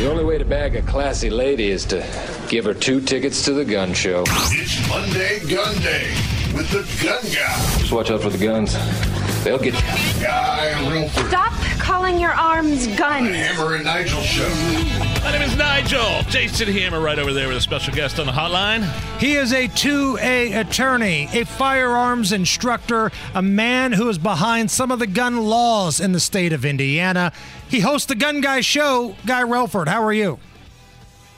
The only way to bag a classy lady is to give her two tickets to the gun show. It's Monday Gun Day with the gun guy. Just watch out for the guns. They'll get you. Guy Relford. Stop calling your arms guns. Hammer and Nigel show. My name is Nigel. Jason Hammer right over there with a special guest on the hotline. He is a 2A attorney, a firearms instructor, a man who is behind some of the gun laws in the state of Indiana. He hosts the Gun Guy Show. Guy Relford, how are you?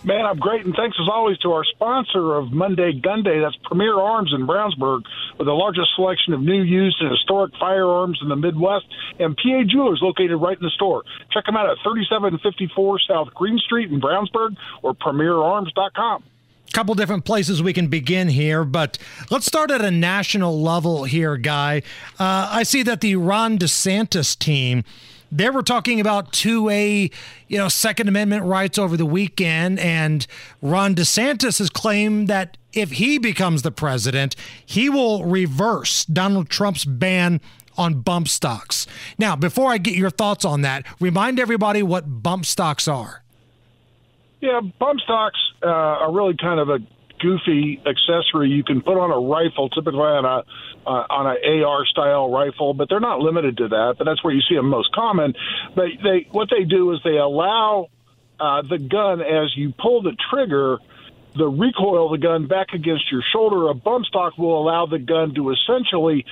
Man, I'm great, and thanks as always to our sponsor of Monday Gun Day. That's Premier Arms in Brownsburg, with the largest selection of new, used, and historic firearms in the Midwest, and PA Jewelers located right in the store. Check them out at 3754 South Green Street in Brownsburg or PremierArms.com couple different places we can begin here, but let's start at a national level here, Guy. Uh, I see that the Ron DeSantis team they were talking about 2A, you know, Second Amendment rights over the weekend, and Ron DeSantis has claimed that if he becomes the president, he will reverse Donald Trump's ban on bump stocks. Now, before I get your thoughts on that, remind everybody what bump stocks are. Yeah, bump stocks uh, are really kind of a goofy accessory you can put on a rifle, typically on a uh, on an AR style rifle, but they're not limited to that. But that's where you see them most common. But they what they do is they allow uh, the gun as you pull the trigger the recoil of the gun back against your shoulder, a bump stock will allow the gun to essentially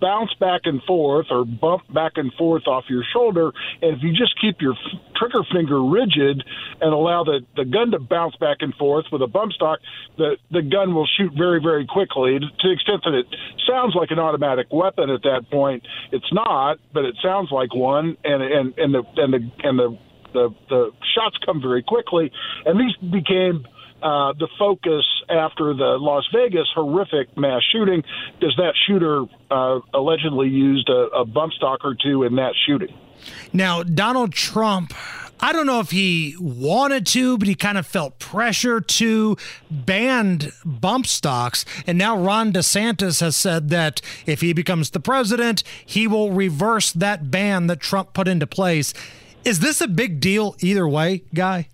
bounce back and forth or bump back and forth off your shoulder. And if you just keep your trigger finger rigid and allow the, the gun to bounce back and forth with a bump stock, the, the gun will shoot very, very quickly. To the extent that it sounds like an automatic weapon at that point, it's not, but it sounds like one. And, and, and the, and the, and the, the, the shots come very quickly. And these became uh, the focus after the Las Vegas horrific mass shooting because that shooter uh, allegedly used a, a bump stock or two in that shooting. Now, Donald Trump. I don't know if he wanted to, but he kind of felt pressure to ban bump stocks. And now Ron DeSantis has said that if he becomes the president, he will reverse that ban that Trump put into place. Is this a big deal either way, Guy?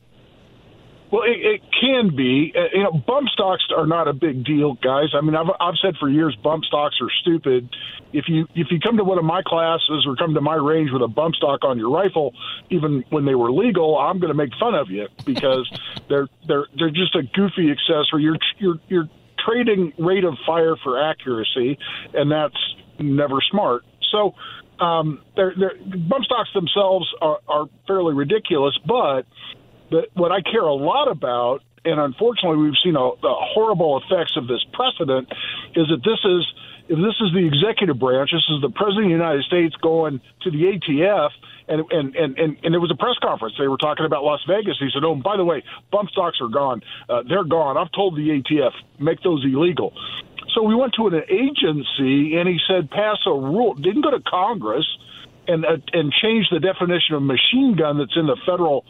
Well, it, it can be. Uh, you know, bump stocks are not a big deal, guys. I mean, I've I've said for years bump stocks are stupid. If you if you come to one of my classes or come to my range with a bump stock on your rifle, even when they were legal, I'm going to make fun of you because they're they're they're just a goofy accessory. You're you're you're trading rate of fire for accuracy, and that's never smart. So um, they're, they're, bump stocks themselves are, are fairly ridiculous, but but what I care a lot about, and unfortunately we've seen the horrible effects of this precedent, is that this is if this is the executive branch, this is the president of the United States going to the ATF, and and and and, and it was a press conference. They were talking about Las Vegas. He said, "Oh, by the way, bump stocks are gone. Uh, they're gone. I've told the ATF make those illegal." So we went to an agency, and he said, "Pass a rule." Didn't go to Congress and uh, and change the definition of machine gun that's in the federal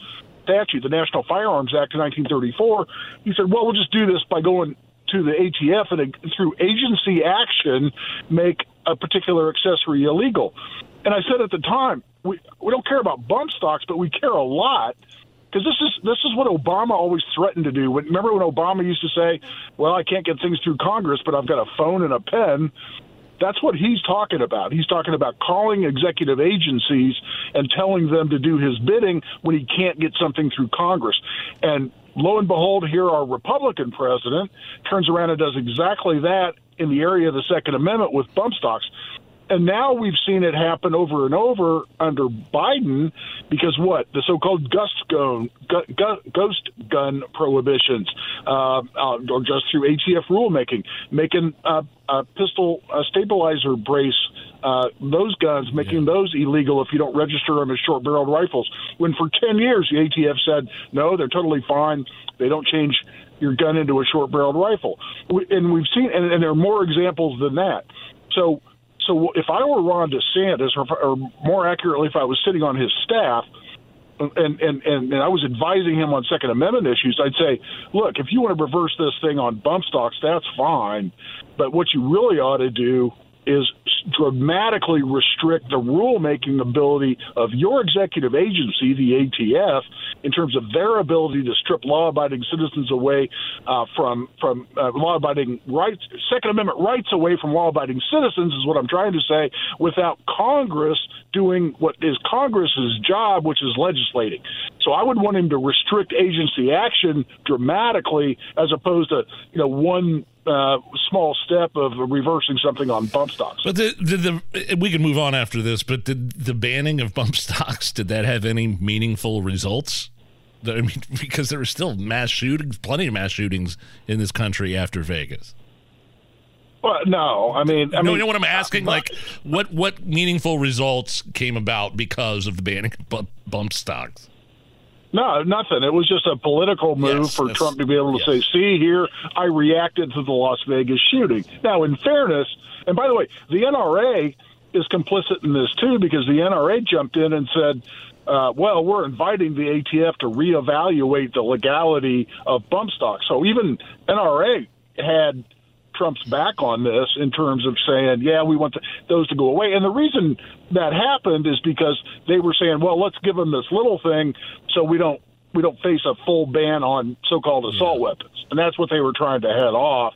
statute, the National Firearms Act of 1934. He said, well, we'll just do this by going to the ATF and uh, through agency action make a particular accessory illegal. And I said at the time, we, we don't care about bump stocks, but we care a lot because this is this is what Obama always threatened to do. Remember when Obama used to say, "Well, I can't get things through Congress, but I've got a phone and a pen." That's what he's talking about. He's talking about calling executive agencies and telling them to do his bidding when he can't get something through Congress. And lo and behold, here our Republican president turns around and does exactly that in the area of the Second Amendment with bump stocks. And now we've seen it happen over and over under Biden because what the so-called ghost gun, ghost gun prohibitions, uh, uh, or just through ATF rulemaking, making uh, a pistol a stabilizer brace. Uh, those guns, making those illegal if you don't register them as short-barreled rifles. When for ten years the ATF said no, they're totally fine. They don't change your gun into a short-barreled rifle. And we've seen, and, and there are more examples than that. So so if I were Ron DeSantis, or, or more accurately, if I was sitting on his staff, and, and, and, and I was advising him on Second Amendment issues, I'd say, look, if you want to reverse this thing on bump stocks, that's fine. But what you really ought to do is dramatically restrict the rulemaking ability of your executive agency, the ATF, in terms of their ability to strip law-abiding citizens away uh, from from uh, law-abiding rights, Second Amendment rights away from law-abiding citizens is what I'm trying to say. Without Congress doing what is Congress's job, which is legislating. So I would want him to restrict agency action dramatically, as opposed to you know one uh, small step of reversing something on bump stocks. But the, the, the, we can move on after this. But did the banning of bump stocks did that have any meaningful results? I mean, because there were still mass shootings, plenty of mass shootings in this country after Vegas. Well, no, I mean, I no, mean, you know what I'm asking? like, what what meaningful results came about because of the banning of bump stocks? No, nothing. It was just a political move yes, for Trump to be able to yes. say, "See here, I reacted to the Las Vegas shooting." Now, in fairness, and by the way, the NRA is complicit in this too because the NRA jumped in and said, uh, "Well, we're inviting the ATF to reevaluate the legality of bump stocks." So even NRA had Trump's back on this in terms of saying, yeah, we want to, those to go away. And the reason that happened is because they were saying, well, let's give them this little thing so we don't we don't face a full ban on so-called assault yeah. weapons. And that's what they were trying to head off.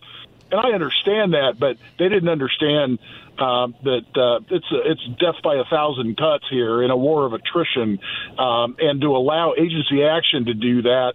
And I understand that, but they didn't understand uh, that uh, it's it's death by a thousand cuts here in a war of attrition, um, and to allow agency action to do that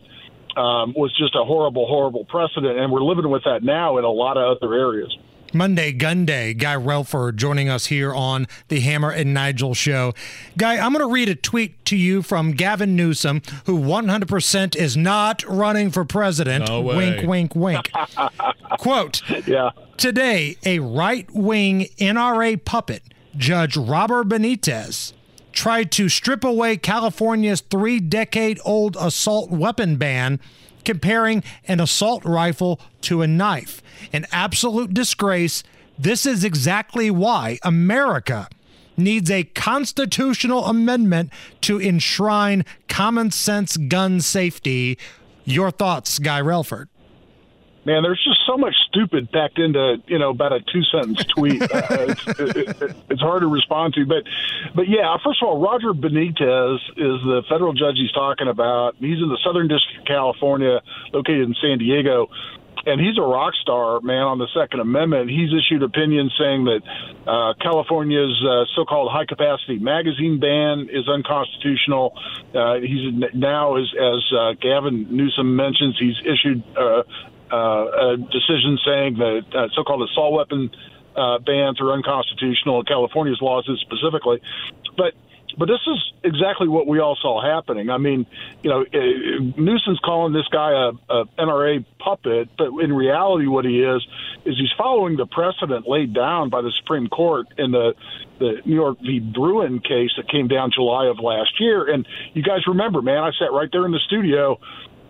um, was just a horrible, horrible precedent, and we're living with that now in a lot of other areas. Monday Gun Day, Guy Relford joining us here on the Hammer and Nigel show. Guy, I'm going to read a tweet to you from Gavin Newsom, who 100% is not running for president. No wink, wink, wink. Quote Yeah. Today, a right wing NRA puppet, Judge Robert Benitez, tried to strip away California's three decade old assault weapon ban, comparing an assault rifle to a knife. An absolute disgrace. This is exactly why America needs a constitutional amendment to enshrine common sense gun safety. Your thoughts, Guy Relford? Man, there's just so much stupid packed into you know about a two sentence tweet. uh, it's, it, it's hard to respond to, but but yeah. First of all, Roger Benitez is the federal judge he's talking about. He's in the Southern District of California, located in San Diego. And he's a rock star, man, on the Second Amendment. He's issued opinions saying that uh, California's uh, so-called high-capacity magazine ban is unconstitutional. Uh, he's now, as, as uh, Gavin Newsom mentions, he's issued uh, a decision saying that uh, so-called assault weapon uh, bans are unconstitutional. California's laws specifically, but but this is exactly what we all saw happening. I mean, you know, uh, Newsom's calling this guy a, a NRA puppet, but in reality, what he is is he's following the precedent laid down by the Supreme Court in the the New York v. Bruen case that came down July of last year. And you guys remember, man, I sat right there in the studio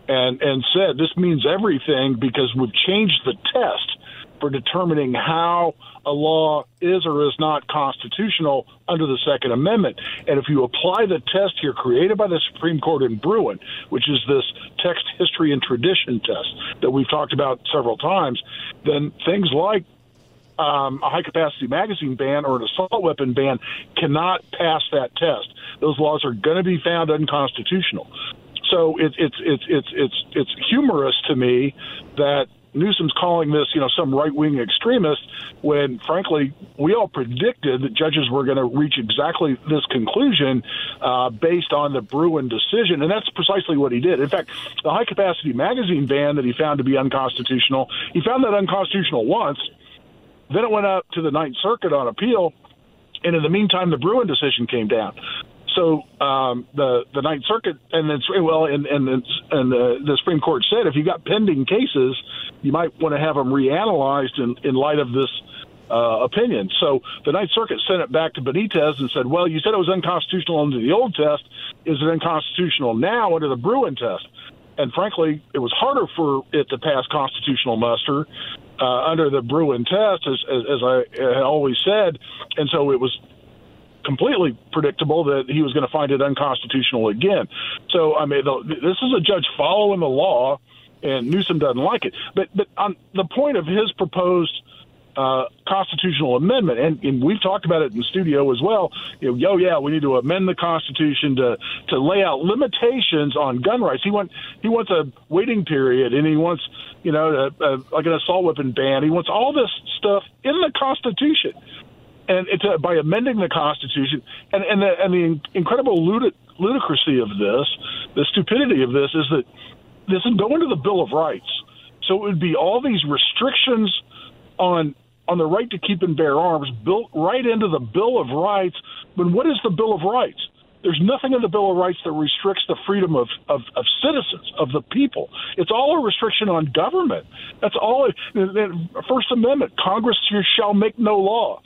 and and said this means everything because we've changed the test for determining how a law is or is not constitutional under the Second Amendment. And if you apply the test here created by the Supreme Court in Bruen, which is this text, history, and tradition test that we've talked about several times, then things like um, a high capacity magazine ban or an assault weapon ban cannot pass that test. Those laws are going to be found unconstitutional so it's it's it's it's it's it's humorous to me that Newsom's calling this, you know, some right wing extremist when, frankly, we all predicted that judges were going to reach exactly this conclusion uh, based on the Bruen decision. And that's precisely what he did. In fact, the high capacity magazine ban that he found to be unconstitutional, he found that unconstitutional once. Then it went up to the Ninth Circuit on appeal. and in the meantime, the Bruen decision came down. So um, the the Ninth Circuit and then well and and and the, the Supreme Court said if you got pending cases, you might want to have them reanalyzed in in light of this uh, opinion. So the Ninth Circuit sent it back to Benitez and said, well, you said it was unconstitutional under the old test. Is it unconstitutional now under the Bruen test? And frankly, it was harder for it to pass constitutional muster uh, under the Bruen test, as, as, as I had always said. And so it was completely predictable that he was going to find it unconstitutional again. So, I mean, the, this is a judge following the law, and Newsom doesn't like it. But, but on the point of his proposed uh, constitutional amendment, and, and, we've talked about it in the studio as well. You know, oh yeah, we need to amend the Constitution to to lay out limitations on gun rights. He wants he wants a waiting period, and he wants you know a, a, like an assault weapon ban. He wants all this stuff in the Constitution, and it's a, by amending the Constitution, and and the, and the incredible ludic- ludicrousy of this, the stupidity of this is that this is going to the Bill of Rights. So it would be all these restrictions on on the right to keep and bear arms built right into the Bill of Rights. But what is the Bill of Rights? There's nothing in the Bill of Rights that restricts the freedom of, of, of citizens, of the people. It's all a restriction on government. That's all. First Amendment, Congress shall make no law.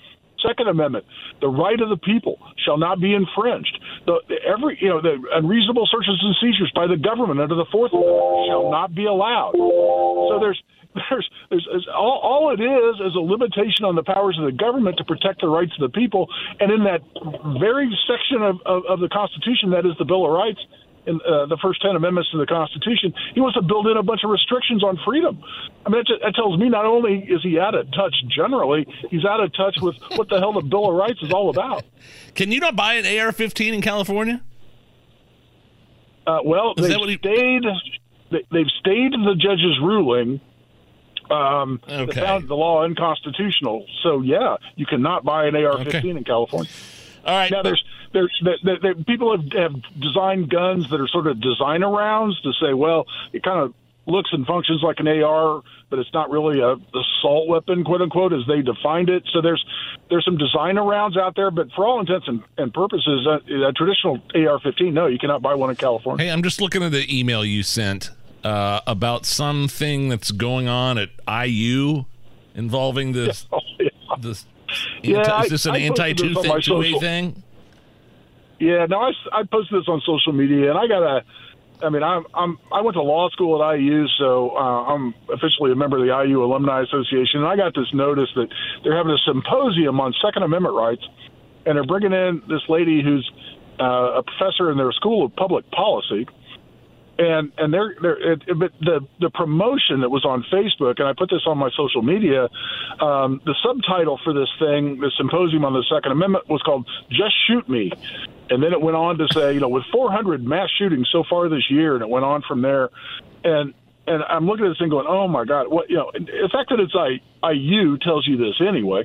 Second Amendment, the right of the people shall not be infringed. The, every, you know, the unreasonable searches and seizures by the government under the Fourth Amendment shall not be allowed. So there's there's, there's, there's all, all it is is a limitation on the powers of the government to protect the rights of the people. And in that very section of, of, of the Constitution, that is the Bill of Rights, in uh, the first 10 amendments to the Constitution, he wants to build in a bunch of restrictions on freedom. I mean, that, that tells me not only is he out of touch generally, he's out of touch with what the hell the Bill of Rights is all about. Can you not buy an AR 15 in California? Uh, well, is they've, he... stayed, they, they've stayed the judge's ruling um, okay. found the law unconstitutional. So yeah, you cannot buy an AR-15 okay. in California. All right. Now there's there's there, there, people have, have designed guns that are sort of designer rounds to say, well, it kind of looks and functions like an AR, but it's not really a assault weapon, quote unquote, as they defined it. So there's there's some designer rounds out there, but for all intents and, and purposes, a, a traditional AR-15, no, you cannot buy one in California. Hey, I'm just looking at the email you sent uh, about something that's going on at IU involving this. Oh, yeah. this yeah, anti, is this an anti two A thing? Yeah, no, I, I posted this on social media, and I got a. I mean, I'm, I'm I went to law school at IU, so uh, I'm officially a member of the IU Alumni Association. And I got this notice that they're having a symposium on Second Amendment rights, and they're bringing in this lady who's uh, a professor in their School of Public Policy, and and they're, they're it, but the the promotion that was on Facebook, and I put this on my social media. Um, the subtitle for this thing, the symposium on the Second Amendment, was called "Just Shoot Me," and then it went on to say, you know, with 400 mass shootings so far this year, and it went on from there, and and I'm looking at this thing going, oh my god, what you know, the fact that it's I IU tells you this anyway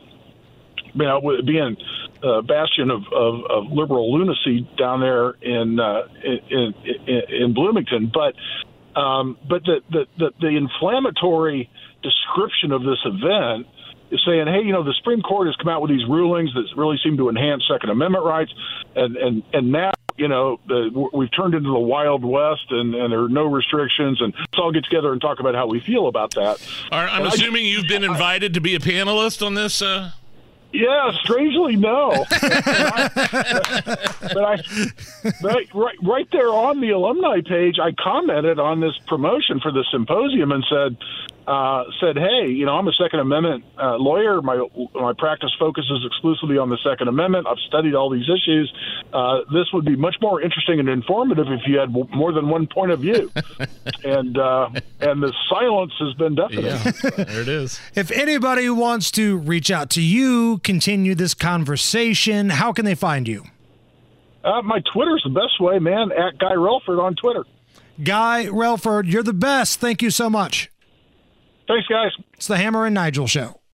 you know, being a bastion of, of, of liberal lunacy down there in uh, in, in, in Bloomington, but um, but the, the, the the inflammatory description of this event is saying, hey, you know, the Supreme Court has come out with these rulings that really seem to enhance Second Amendment rights, and and and now you know, the, we've turned into the Wild West, and, and there are no restrictions, and let's all get together and talk about how we feel about that. I'm and assuming I, you've been invited I, to be a panelist on this. Uh... Yeah, strangely no. but, I, but I, right, right there on the alumni page, I commented on this promotion for the symposium and said, uh, said, "Hey, you know, I'm a Second Amendment uh, lawyer. My my practice focuses exclusively on the Second Amendment. I've studied all these issues. Uh, this would be much more interesting and informative if you had more than one point of view." and uh, and the silence has been deafening. Yeah, there it is. If anybody wants to reach out to you, continue this conversation, how can they find you? Uh, my Twitter's the best way, man. At Guy Relford on Twitter. Guy Relford, you're the best. Thank you so much. Thanks, guys. It's the Hammer and Nigel show.